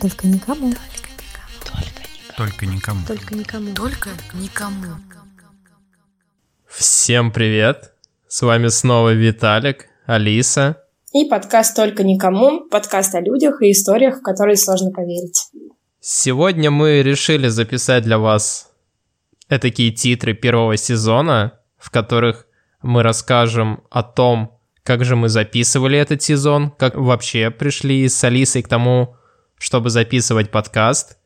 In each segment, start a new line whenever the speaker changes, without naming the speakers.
Только никому.
Только никому.
Только никому.
Только никому.
Всем привет! С вами снова Виталик, Алиса.
И подкаст «Только никому», подкаст о людях и историях, в которые сложно поверить.
Сегодня мы решили записать для вас такие титры первого сезона, в которых мы расскажем о том, как же мы записывали этот сезон, как вообще пришли с Алисой к тому, чтобы записывать подкаст,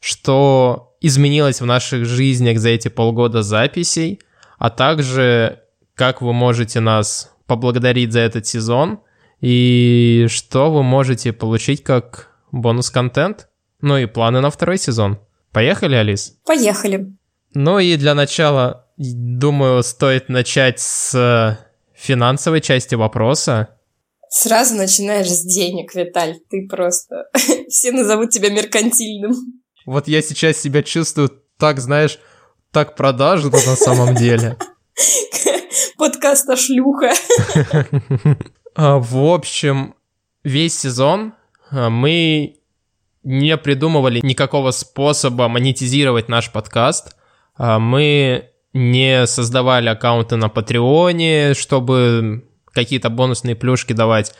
что изменилось в наших жизнях за эти полгода записей, а также как вы можете нас поблагодарить за этот сезон и что вы можете получить как бонус-контент, ну и планы на второй сезон. Поехали, Алис?
Поехали.
Ну и для начала, думаю, стоит начать с финансовой части вопроса.
Сразу начинаешь с денег, Виталь. Ты просто... Все назовут тебя меркантильным.
Вот я сейчас себя чувствую так, знаешь, так продажно на самом деле.
Подкаста шлюха.
А, В общем, весь сезон а, мы не придумывали никакого способа монетизировать наш подкаст. А, Мы не создавали аккаунты на Патреоне, чтобы какие-то бонусные плюшки давать.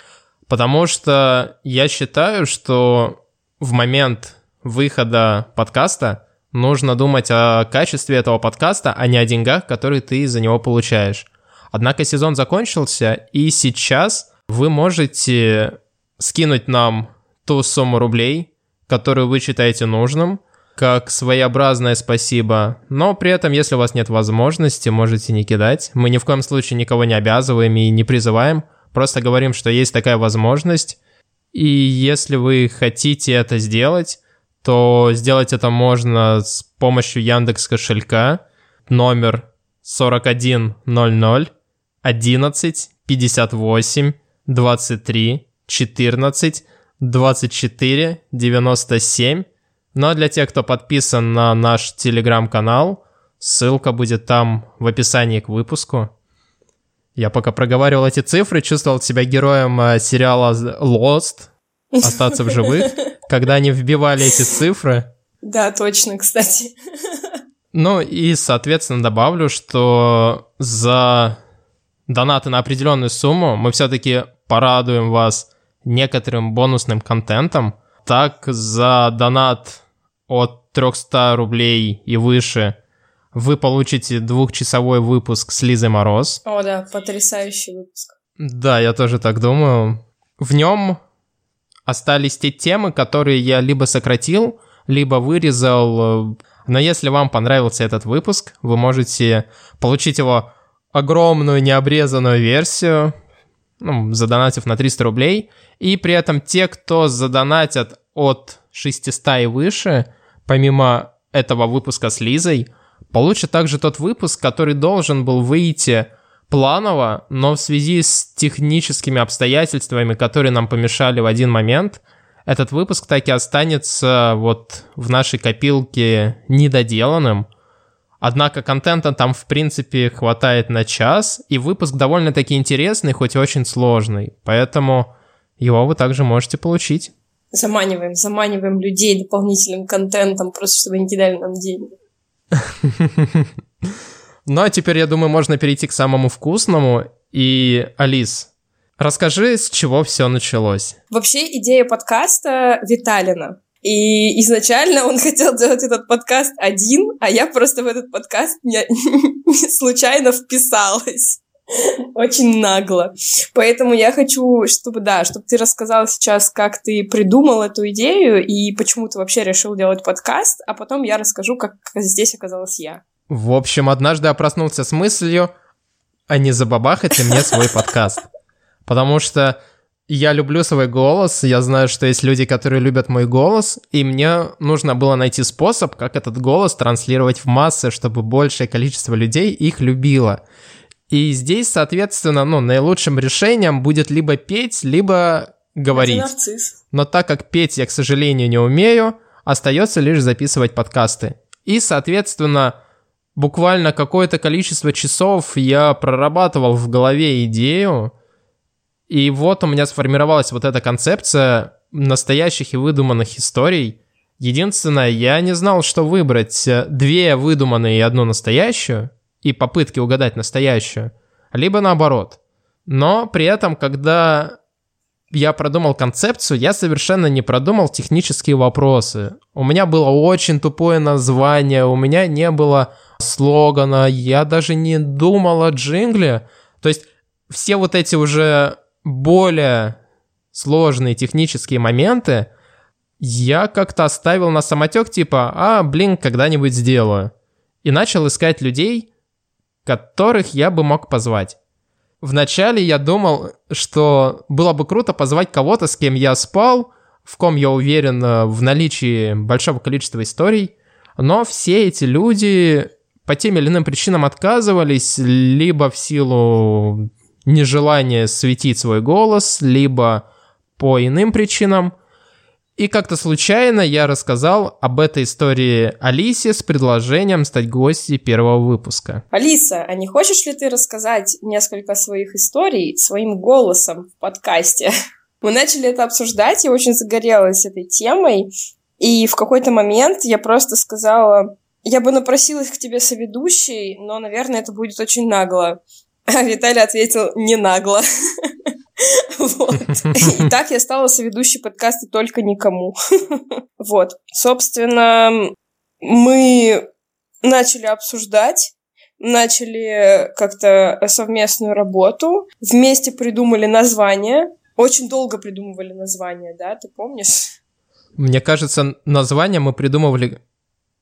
Потому что я считаю, что в момент выхода подкаста нужно думать о качестве этого подкаста, а не о деньгах, которые ты за него получаешь. Однако сезон закончился, и сейчас вы можете скинуть нам ту сумму рублей, которую вы считаете нужным, как своеобразное спасибо, но при этом, если у вас нет возможности, можете не кидать. Мы ни в коем случае никого не обязываем и не призываем, просто говорим, что есть такая возможность. И если вы хотите это сделать, то сделать это можно с помощью Яндекс кошелька номер 4100 11 58 23 14 24 97. Ну а для тех, кто подписан на наш телеграм-канал, ссылка будет там в описании к выпуску. Я пока проговаривал эти цифры, чувствовал себя героем э, сериала Lost, остаться в живых, когда они вбивали эти цифры.
Да, точно, кстати.
Ну и, соответственно, добавлю, что за донаты на определенную сумму мы все-таки порадуем вас некоторым бонусным контентом. Так, за донат от 300 рублей и выше вы получите двухчасовой выпуск с Лизой Мороз.
О, да, потрясающий выпуск.
Да, я тоже так думаю. В нем остались те темы, которые я либо сократил, либо вырезал. Но если вам понравился этот выпуск, вы можете получить его огромную необрезанную версию, ну, задонатив на 300 рублей. И при этом те, кто задонатят от 600 и выше, помимо этого выпуска с Лизой, получат также тот выпуск, который должен был выйти планово, но в связи с техническими обстоятельствами, которые нам помешали в один момент, этот выпуск так и останется вот в нашей копилке недоделанным. Однако контента там, в принципе, хватает на час, и выпуск довольно-таки интересный, хоть и очень сложный. Поэтому его вы также можете получить.
Заманиваем, заманиваем людей дополнительным контентом, просто чтобы они кидали нам деньги.
Ну а теперь, я думаю, можно перейти к самому вкусному. И, Алис, расскажи, с чего все началось.
Вообще идея подкаста Виталина. И изначально он хотел делать этот подкаст один, а я просто в этот подкаст не, случайно вписалась. Очень нагло. Поэтому я хочу, чтобы, да, чтобы ты рассказал сейчас, как ты придумал эту идею и почему ты вообще решил делать подкаст, а потом я расскажу, как здесь оказалась я.
В общем, однажды я проснулся с мыслью, а не забабахать ли мне свой подкаст? Потому что я люблю свой голос, я знаю, что есть люди, которые любят мой голос, и мне нужно было найти способ, как этот голос транслировать в массы, чтобы большее количество людей их любило. И здесь, соответственно, ну, наилучшим решением будет либо петь, либо говорить.
Это нарцисс.
Но так как петь я, к сожалению, не умею, остается лишь записывать подкасты. И, соответственно, буквально какое-то количество часов я прорабатывал в голове идею, и вот у меня сформировалась вот эта концепция настоящих и выдуманных историй. Единственное, я не знал, что выбрать две выдуманные и одну настоящую, и попытки угадать настоящую, либо наоборот. Но при этом, когда я продумал концепцию, я совершенно не продумал технические вопросы. У меня было очень тупое название, у меня не было слогана, я даже не думал о джингле. То есть все вот эти уже более сложные технические моменты я как-то оставил на самотек, типа, а, блин, когда-нибудь сделаю. И начал искать людей, которых я бы мог позвать. Вначале я думал, что было бы круто позвать кого-то, с кем я спал, в ком я уверен э, в наличии большого количества историй, но все эти люди по тем или иным причинам отказывались, либо в силу нежелания светить свой голос, либо по иным причинам – и как-то случайно я рассказал об этой истории Алисе с предложением стать гостьей первого выпуска.
Алиса, а не хочешь ли ты рассказать несколько своих историй своим голосом в подкасте? Мы начали это обсуждать, я очень загорелась этой темой, и в какой-то момент я просто сказала, я бы напросилась к тебе соведущей, но, наверное, это будет очень нагло. А Виталий ответил, не нагло. Вот. И так я стала соведущей подкаста «Только никому». Вот. Собственно, мы начали обсуждать, начали как-то совместную работу, вместе придумали название, очень долго придумывали название, да, ты помнишь?
Мне кажется, название мы придумывали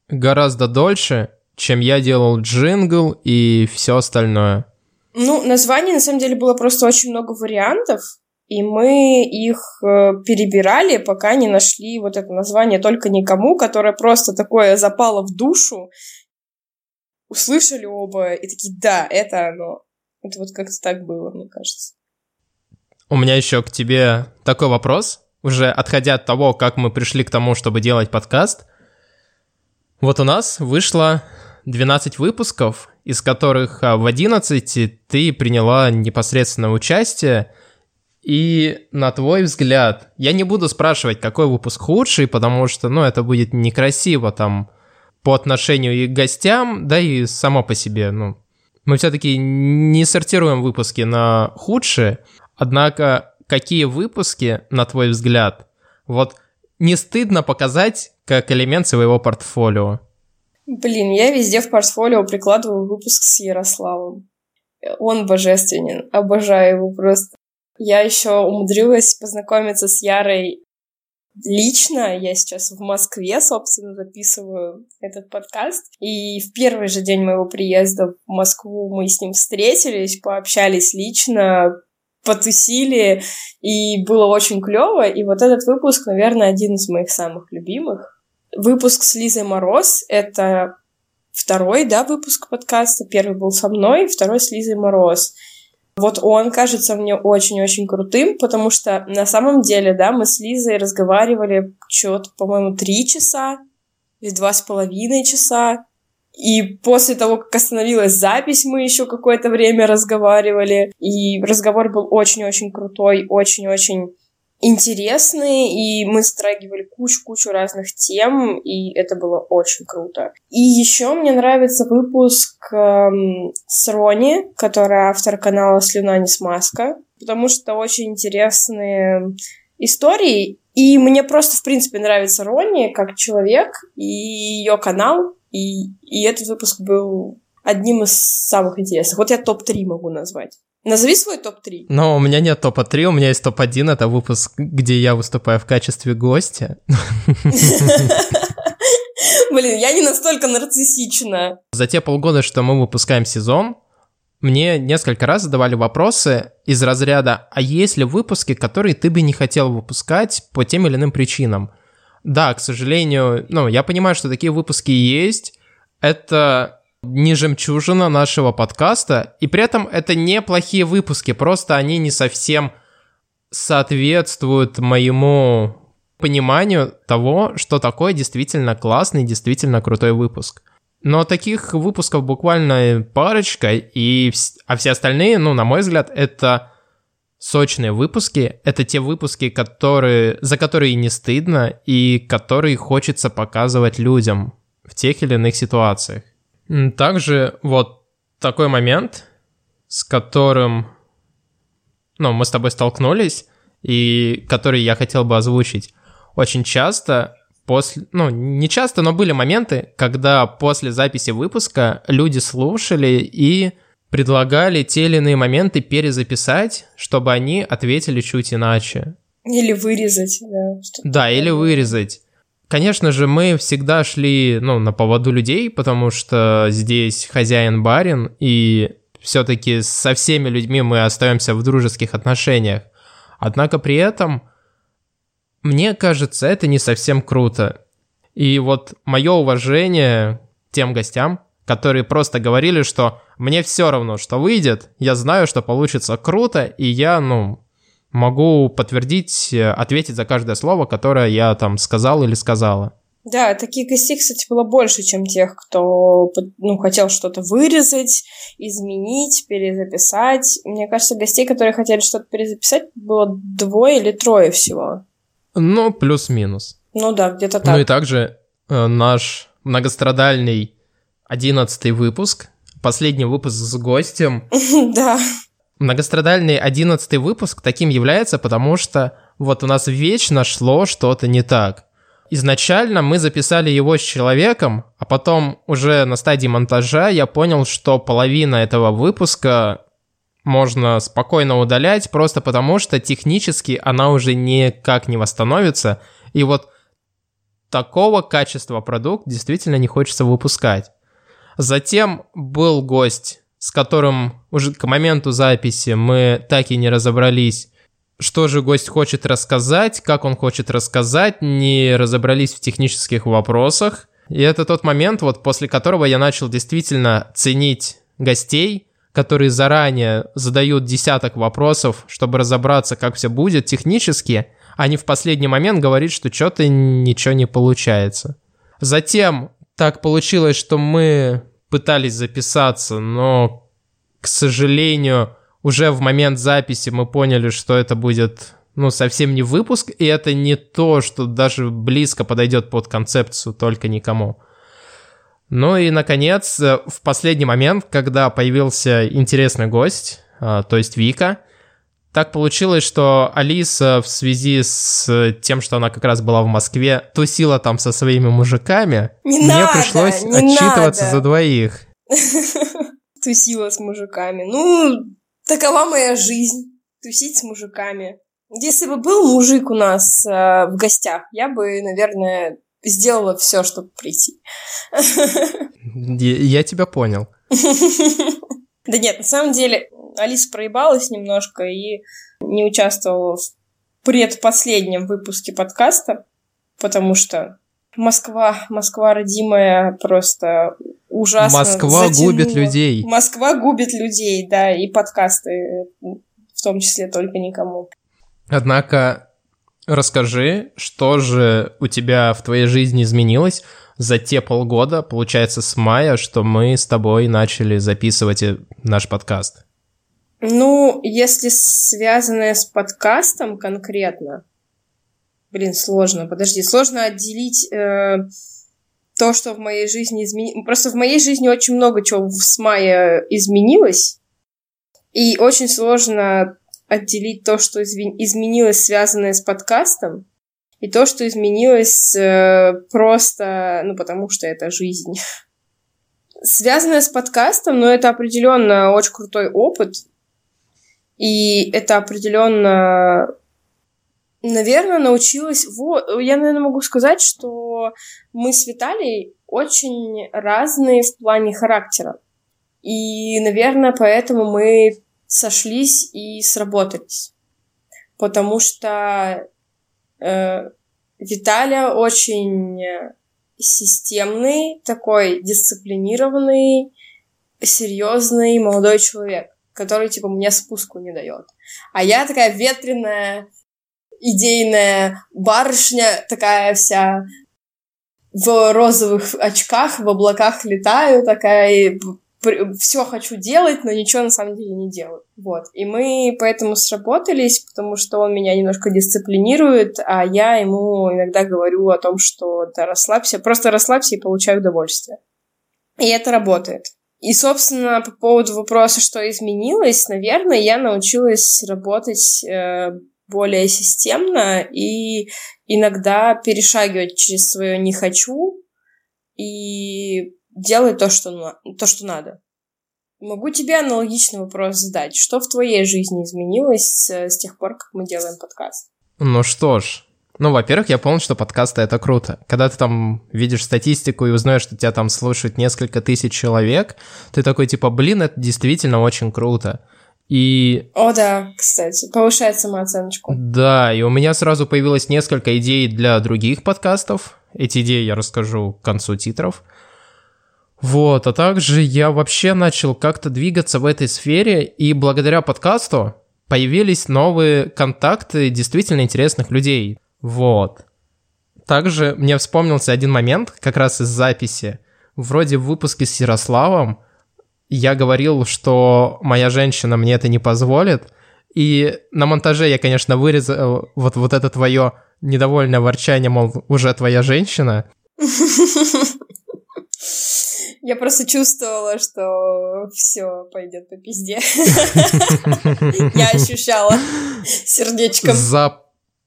гораздо дольше, чем я делал джингл и все остальное.
Ну, названий на самом деле было просто очень много вариантов, и мы их э, перебирали, пока не нашли вот это название «Только никому», которое просто такое запало в душу. Услышали оба и такие «Да, это оно». Это вот как-то так было, мне кажется.
У меня еще к тебе такой вопрос, уже отходя от того, как мы пришли к тому, чтобы делать подкаст. Вот у нас вышло 12 выпусков, из которых а, в 11 ты приняла непосредственное участие. И на твой взгляд, я не буду спрашивать, какой выпуск худший, потому что, ну, это будет некрасиво там по отношению и к гостям, да и само по себе, ну, мы все-таки не сортируем выпуски на худшие, однако какие выпуски, на твой взгляд, вот не стыдно показать как элемент своего портфолио?
Блин, я везде в портфолио прикладываю выпуск с Ярославом. Он божественен, обожаю его просто. Я еще умудрилась познакомиться с Ярой лично. Я сейчас в Москве, собственно, записываю этот подкаст. И в первый же день моего приезда в Москву мы с ним встретились, пообщались лично, потусили, и было очень клево. И вот этот выпуск, наверное, один из моих самых любимых выпуск с Лизой Мороз. Это второй, да, выпуск подкаста. Первый был со мной, второй с Лизой Мороз. Вот он кажется мне очень-очень крутым, потому что на самом деле, да, мы с Лизой разговаривали что-то, по-моему, три часа или два с половиной часа. И после того, как остановилась запись, мы еще какое-то время разговаривали. И разговор был очень-очень крутой, очень-очень интересные, и мы страгивали кучу-кучу разных тем, и это было очень круто. И еще мне нравится выпуск эм, с Рони, которая автор канала «Слюна не смазка», потому что очень интересные истории, и мне просто, в принципе, нравится Рони как человек, и ее канал, и, и этот выпуск был одним из самых интересных. Вот я топ-3 могу назвать. Назови свой топ-3.
Но у меня нет топа 3, у меня есть топ-1, это выпуск, где я выступаю в качестве гостя.
Блин, я не настолько нарциссична.
За те полгода, что мы выпускаем сезон, мне несколько раз задавали вопросы из разряда «А есть ли выпуски, которые ты бы не хотел выпускать по тем или иным причинам?» Да, к сожалению, ну, я понимаю, что такие выпуски есть. Это не жемчужина нашего подкаста, и при этом это не плохие выпуски, просто они не совсем соответствуют моему пониманию того, что такое действительно классный, действительно крутой выпуск. Но таких выпусков буквально парочка, и, а все остальные, ну, на мой взгляд, это сочные выпуски — это те выпуски, которые, за которые не стыдно и которые хочется показывать людям в тех или иных ситуациях. Также вот такой момент, с которым ну, мы с тобой столкнулись, и который я хотел бы озвучить. Очень часто после, ну, не часто, но были моменты, когда после записи выпуска люди слушали и предлагали те или иные моменты перезаписать, чтобы они ответили чуть иначе.
Или вырезать, да.
Да, или вырезать. Конечно же, мы всегда шли, ну, на поводу людей, потому что здесь хозяин-барин, и все-таки со всеми людьми мы остаемся в дружеских отношениях. Однако при этом, мне кажется, это не совсем круто. И вот мое уважение тем гостям, которые просто говорили, что мне все равно, что выйдет, я знаю, что получится круто, и я, ну, могу подтвердить, э, ответить за каждое слово, которое я там сказал или сказала.
Да, таких гостей, кстати, было больше, чем тех, кто ну, хотел что-то вырезать, изменить, перезаписать. Мне кажется, гостей, которые хотели что-то перезаписать, было двое или трое всего.
Ну, плюс-минус.
Ну да, где-то так.
Ну и также э, наш многострадальный одиннадцатый выпуск, последний выпуск с гостем.
Да.
Многострадальный одиннадцатый выпуск таким является, потому что вот у нас вечно шло что-то не так. Изначально мы записали его с человеком, а потом уже на стадии монтажа я понял, что половина этого выпуска можно спокойно удалять, просто потому что технически она уже никак не восстановится. И вот такого качества продукт действительно не хочется выпускать. Затем был гость, с которым уже к моменту записи мы так и не разобрались, что же гость хочет рассказать, как он хочет рассказать, не разобрались в технических вопросах. И это тот момент, вот после которого я начал действительно ценить гостей, которые заранее задают десяток вопросов, чтобы разобраться, как все будет технически, а не в последний момент говорить, что что-то ничего не получается. Затем так получилось, что мы пытались записаться, но, к сожалению, уже в момент записи мы поняли, что это будет ну, совсем не выпуск, и это не то, что даже близко подойдет под концепцию только никому. Ну и, наконец, в последний момент, когда появился интересный гость, а, то есть Вика, так получилось, что Алиса в связи с тем, что она как раз была в Москве, тусила там со своими мужиками.
Не
мне
надо,
пришлось
не
отчитываться
надо.
за двоих.
Тусила с мужиками. Ну, такова моя жизнь. Тусить с мужиками. Если бы был мужик у нас э, в гостях, я бы, наверное, сделала все, чтобы прийти.
Я я тебя понял.
Да нет, на самом деле, Алиса проебалась немножко и не участвовала в предпоследнем выпуске подкаста, потому что Москва, Москва родимая просто ужасно
Москва
затянула.
губит людей.
Москва губит людей, да, и подкасты в том числе только никому.
Однако расскажи, что же у тебя в твоей жизни изменилось за те полгода, получается, с мая, что мы с тобой начали записывать э, наш подкаст.
Ну, если связанное с подкастом конкретно, блин, сложно, подожди, сложно отделить э, то, что в моей жизни изменилось. Просто в моей жизни очень много чего с мая изменилось, и очень сложно отделить то, что изменилось, связанное с подкастом, и то, что изменилось э, просто, ну, потому что это жизнь. Связанное с подкастом, но это определенно очень крутой опыт, и это определенно, наверное, научилась... Вот, я, наверное, могу сказать, что мы с Виталией очень разные в плане характера. И, наверное, поэтому мы сошлись и сработались. Потому что э, Виталия очень системный, такой дисциплинированный, серьезный молодой человек, который, типа, мне спуску не дает. А я такая ветреная, идейная барышня, такая вся в розовых очках, в облаках летаю, такая все хочу делать, но ничего на самом деле не делаю. Вот. И мы поэтому сработались, потому что он меня немножко дисциплинирует, а я ему иногда говорю о том, что да, расслабься, просто расслабься и получай удовольствие. И это работает. И, собственно, по поводу вопроса, что изменилось, наверное, я научилась работать э, более системно и иногда перешагивать через свое «не хочу» и делать то, что, то, что надо. Могу тебе аналогичный вопрос задать. Что в твоей жизни изменилось с, с тех пор, как мы делаем подкаст?
Ну что ж, ну, во-первых, я понял, что подкасты — это круто. Когда ты там видишь статистику и узнаешь, что тебя там слушают несколько тысяч человек, ты такой типа, блин, это действительно очень круто. И...
О, да, кстати, повышает самооценочку.
Да, и у меня сразу появилось несколько идей для других подкастов. Эти идеи я расскажу к концу титров. Вот, а также я вообще начал как-то двигаться в этой сфере, и благодаря подкасту появились новые контакты действительно интересных людей. Вот. Также мне вспомнился один момент, как раз из записи. Вроде в выпуске с Ярославом я говорил, что моя женщина мне это не позволит. И на монтаже я, конечно, вырезал вот, вот это твое недовольное ворчание, мол, уже твоя женщина.
Я просто чувствовала, что все пойдет по пизде. Я ощущала сердечком.
За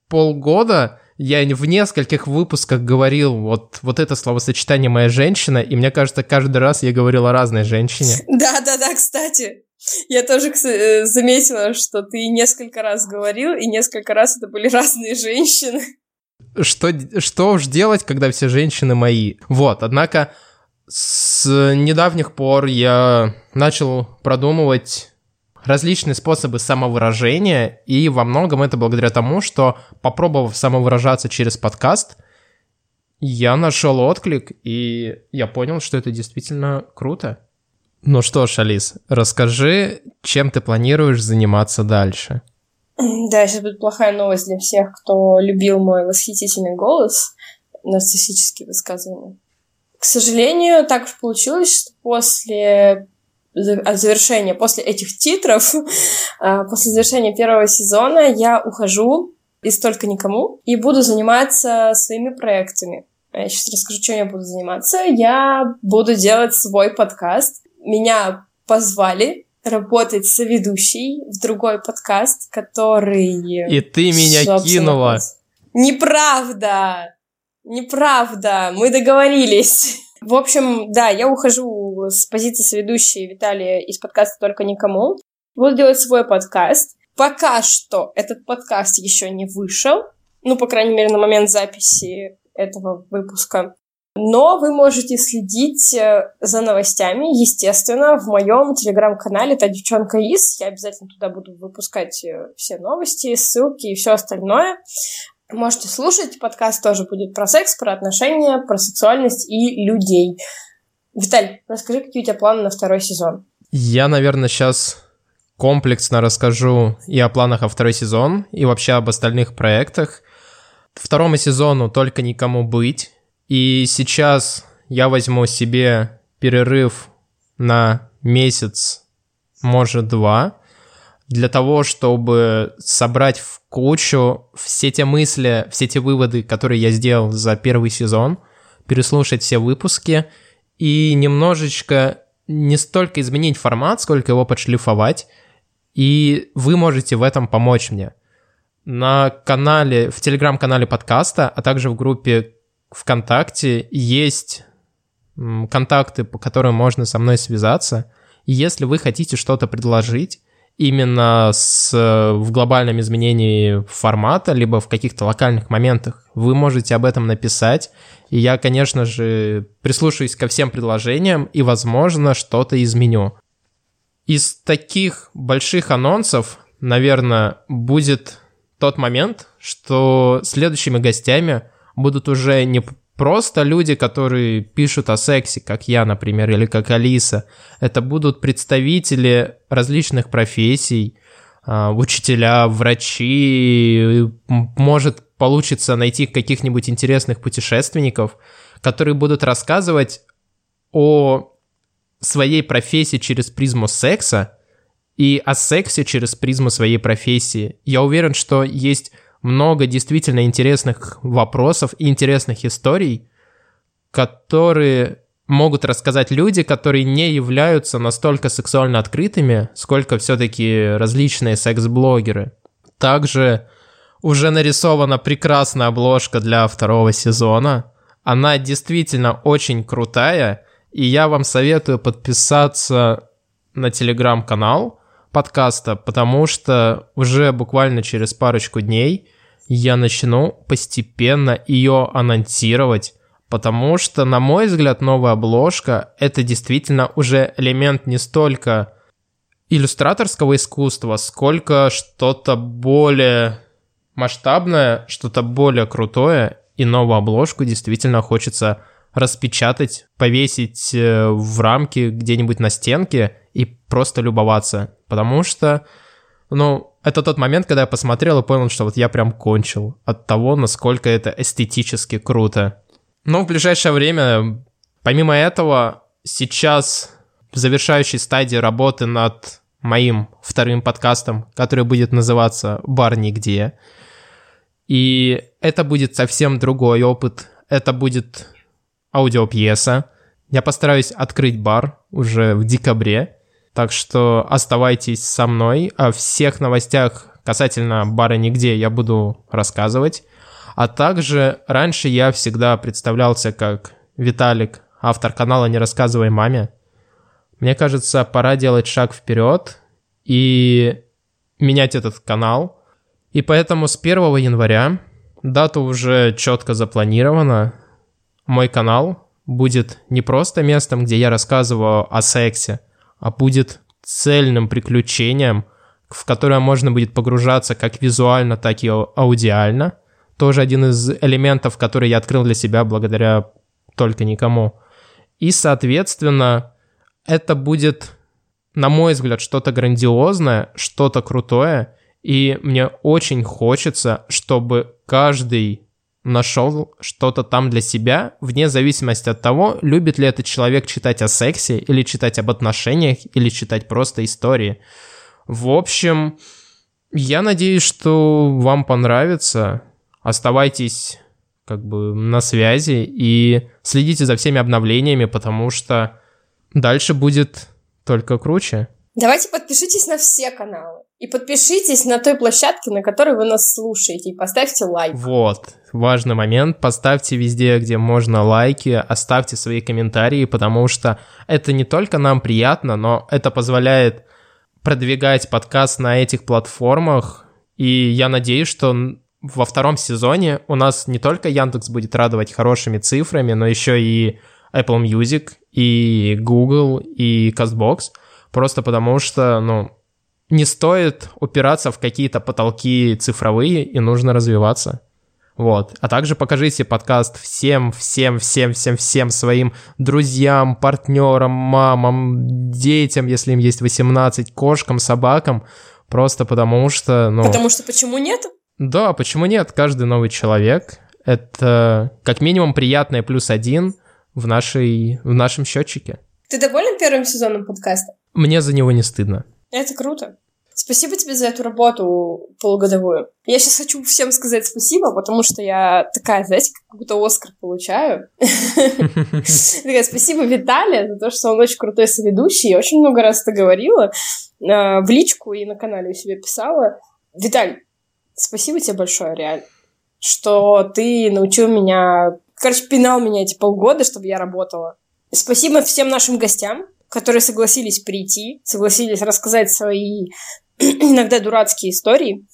полгода я в нескольких выпусках говорил вот, вот это словосочетание «моя женщина», и мне кажется, каждый раз я говорил о разной женщине.
Да-да-да, кстати. Я тоже э, заметила, что ты несколько раз говорил, и несколько раз это были разные женщины.
Что, что уж делать, когда все женщины мои? Вот, однако с недавних пор я начал продумывать различные способы самовыражения, и во многом это благодаря тому, что, попробовав самовыражаться через подкаст, я нашел отклик, и я понял, что это действительно круто. Ну что ж, Алис, расскажи, чем ты планируешь заниматься дальше?
Да, сейчас будет плохая новость для всех, кто любил мой восхитительный голос, нарциссические высказывания. К сожалению, так получилось, что после завершения, после этих титров, а, после завершения первого сезона я ухожу из «Только никому» и буду заниматься своими проектами. Я сейчас расскажу, чем я буду заниматься. Я буду делать свой подкаст. Меня позвали работать соведущей в другой подкаст, который...
И ты меня кинула.
Неправда! Неправда! Мы договорились. В общем, да, я ухожу с позиции соведущей Виталия из подкаста «Только никому». Буду делать свой подкаст. Пока что этот подкаст еще не вышел. Ну, по крайней мере, на момент записи этого выпуска. Но вы можете следить э, за новостями, естественно, в моем телеграм-канале «Та девчонка из». Я обязательно туда буду выпускать э, все новости, ссылки и все остальное. Можете слушать. Подкаст тоже будет про секс, про отношения, про сексуальность и людей. Виталь, расскажи, какие у тебя планы на второй сезон?
Я, наверное, сейчас комплексно расскажу и о планах о второй сезон, и вообще об остальных проектах. Второму сезону только никому быть. И сейчас я возьму себе перерыв на месяц, может, два, для того, чтобы собрать в кучу все те мысли, все те выводы, которые я сделал за первый сезон, переслушать все выпуски и немножечко не столько изменить формат, сколько его подшлифовать, и вы можете в этом помочь мне. На канале, в телеграм-канале подкаста, а также в группе ВКонтакте есть контакты, по которым можно со мной связаться. И если вы хотите что-то предложить, именно с, в глобальном изменении формата, либо в каких-то локальных моментах, вы можете об этом написать. И я, конечно же, прислушаюсь ко всем предложениям и, возможно, что-то изменю. Из таких больших анонсов, наверное, будет тот момент, что следующими гостями будут уже не просто люди, которые пишут о сексе, как я, например, или как Алиса. Это будут представители различных профессий, а, учителя, врачи, может получится найти каких-нибудь интересных путешественников, которые будут рассказывать о своей профессии через призму секса и о сексе через призму своей профессии. Я уверен, что есть много действительно интересных вопросов и интересных историй, которые могут рассказать люди, которые не являются настолько сексуально открытыми, сколько все-таки различные секс-блогеры. Также уже нарисована прекрасная обложка для второго сезона. Она действительно очень крутая, и я вам советую подписаться на телеграм-канал подкаста, потому что уже буквально через парочку дней я начну постепенно ее анонсировать, потому что, на мой взгляд, новая обложка — это действительно уже элемент не столько иллюстраторского искусства, сколько что-то более масштабное, что-то более крутое, и новую обложку действительно хочется распечатать, повесить э, в рамки где-нибудь на стенке и просто любоваться. Потому что, ну, это тот момент, когда я посмотрел и понял, что вот я прям кончил от того, насколько это эстетически круто. Но в ближайшее время, помимо этого, сейчас в завершающей стадии работы над моим вторым подкастом, который будет называться «Бар нигде». И это будет совсем другой опыт. Это будет аудиопьеса. Я постараюсь открыть бар уже в декабре. Так что оставайтесь со мной. О всех новостях касательно бара нигде я буду рассказывать. А также раньше я всегда представлялся как Виталик, автор канала «Не рассказывай маме». Мне кажется, пора делать шаг вперед и менять этот канал. И поэтому с 1 января, дата уже четко запланирована, мой канал будет не просто местом, где я рассказываю о сексе, а будет цельным приключением, в которое можно будет погружаться как визуально, так и аудиально. Тоже один из элементов, который я открыл для себя благодаря только никому. И, соответственно, это будет, на мой взгляд, что-то грандиозное, что-то крутое, и мне очень хочется, чтобы каждый нашел что-то там для себя, вне зависимости от того, любит ли этот человек читать о сексе, или читать об отношениях, или читать просто истории. В общем, я надеюсь, что вам понравится. Оставайтесь как бы на связи и следите за всеми обновлениями, потому что дальше будет только круче.
Давайте подпишитесь на все каналы. И подпишитесь на той площадке, на которой вы нас слушаете, и поставьте лайк.
Вот, важный момент. Поставьте везде, где можно лайки, оставьте свои комментарии, потому что это не только нам приятно, но это позволяет продвигать подкаст на этих платформах. И я надеюсь, что во втором сезоне у нас не только Яндекс будет радовать хорошими цифрами, но еще и Apple Music, и Google, и CastBox — просто потому что, ну, не стоит упираться в какие-то потолки цифровые, и нужно развиваться. Вот. А также покажите подкаст всем, всем, всем, всем, всем своим друзьям, партнерам, мамам, детям, если им есть 18, кошкам, собакам. Просто потому что, ну...
Потому что почему нет?
Да, почему нет? Каждый новый человек — это как минимум приятное плюс один в, нашей, в нашем счетчике.
Ты доволен первым сезоном подкаста?
Мне за него не стыдно.
Это круто. Спасибо тебе за эту работу полугодовую. Я сейчас хочу всем сказать спасибо, потому что я такая, знаете, как будто Оскар получаю. Такая, спасибо Виталию за то, что он очень крутой соведущий. Я очень много раз это говорила а, в личку и на канале у себя писала. Виталь, спасибо тебе большое, реально, что ты научил меня... Короче, пинал меня эти полгода, чтобы я работала. Спасибо всем нашим гостям, которые согласились прийти, согласились рассказать свои иногда дурацкие истории.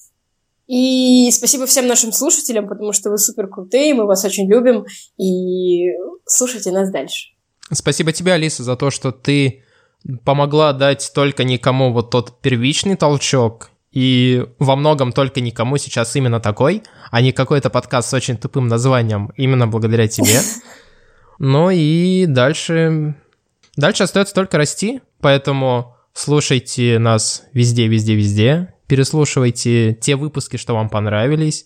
И спасибо всем нашим слушателям, потому что вы супер крутые, мы вас очень любим, и слушайте нас дальше.
Спасибо тебе, Алиса, за то, что ты помогла дать только никому вот тот первичный толчок, и во многом только никому сейчас именно такой, а не какой-то подкаст с очень тупым названием, именно благодаря тебе. Ну и дальше Дальше остается только расти, поэтому слушайте нас везде, везде, везде. Переслушивайте те выпуски, что вам понравились.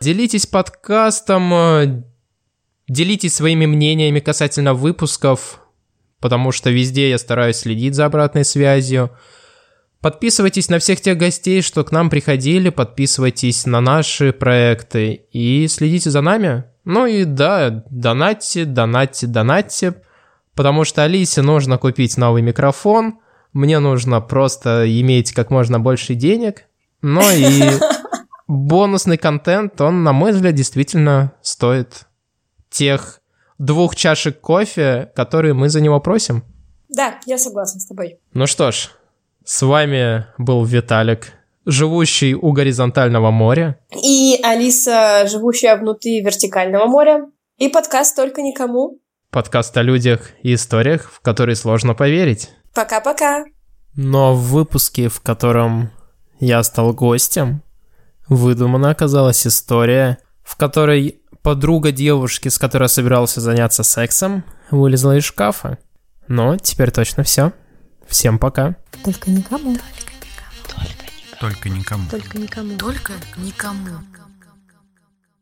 Делитесь подкастом, делитесь своими мнениями касательно выпусков, потому что везде я стараюсь следить за обратной связью. Подписывайтесь на всех тех гостей, что к нам приходили, подписывайтесь на наши проекты и следите за нами. Ну и да, донатьте, донатьте, донатьте, потому что Алисе нужно купить новый микрофон, мне нужно просто иметь как можно больше денег, ну и бонусный контент, он, на мой взгляд, действительно стоит тех двух чашек кофе, которые мы за него просим.
Да, я согласна с тобой.
Ну что ж, с вами был Виталик, живущий у горизонтального моря.
И Алиса, живущая внутри вертикального моря. И подкаст «Только никому».
Подкаст о людях и историях, в которые сложно поверить.
Пока-пока.
Но в выпуске, в котором я стал гостем, выдумана оказалась история, в которой подруга девушки, с которой собирался заняться сексом, вылезла из шкафа. Но теперь точно все. Всем пока.
Только никому.
Только никому.
Только никому.
Только никому.